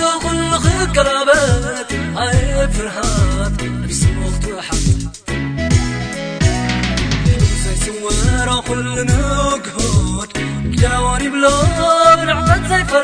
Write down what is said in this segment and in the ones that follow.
تقول خيك قرابات هاي فرحات. بسم وقت واحد زي سوارة كل نقهد جواني بلا بنعمت زي فرد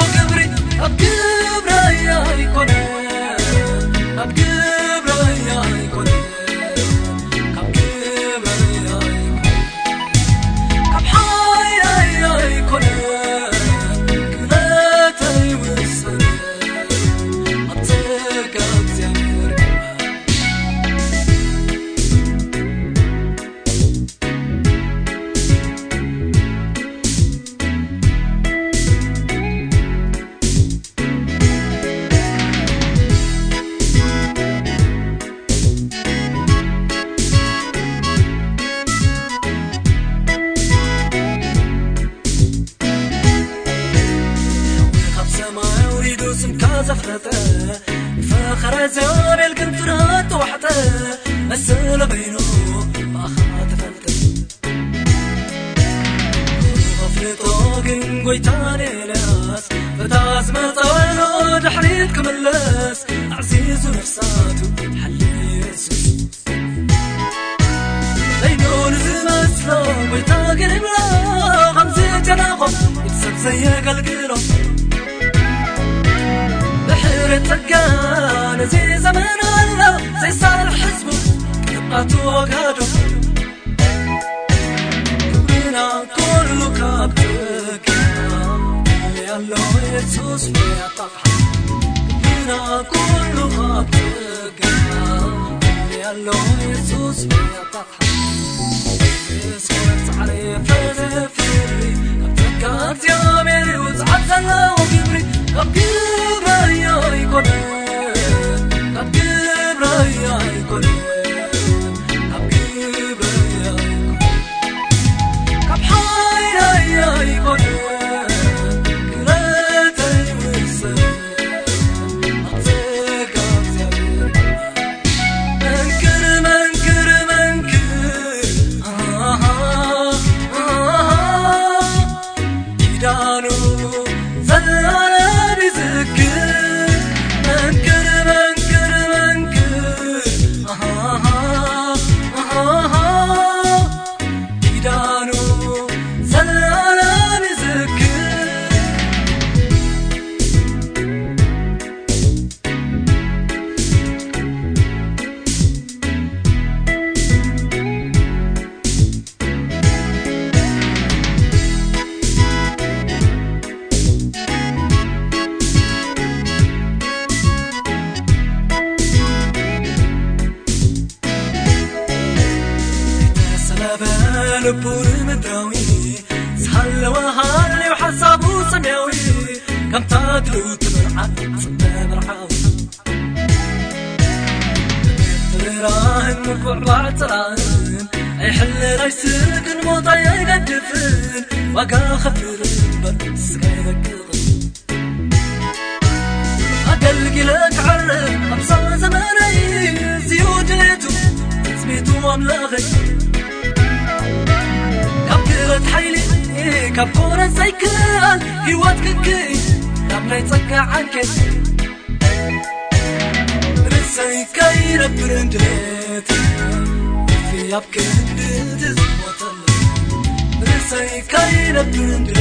فخر زوال الكنفرات وحته مسألة بينه ما خاطفته غفل طاقن قويتاني لاس فتاز ما طولو دحريت كملاس عزيز نفساتو حلي يسوس بينون زمسلو قويتاقن ملا غمزي جناقم يتسب زيك القرب تقان زي زمان الله زي صار حزبه قطعته وقاده كبرنا كله كابتك يالله يسوس في طفحة. كبرنا كله كابتك يالله يسوس في طفحة. لبور مدراوي سحل وهالي وحسابو سمياوي كم تادلو تمرعى صمنا مرعاوي راهن مفعلع تران يحل رايسك الموطي يقدفن وقا خفير البر سكايرك أقلق لك عرف أبصر زماني زيوت ليتو سميتو أملاغي كاب كورة زيكال هيوات ككي كاب لا يتسكع عنك رسي كي ربرن في أبكي تزموت رسي كي ربرن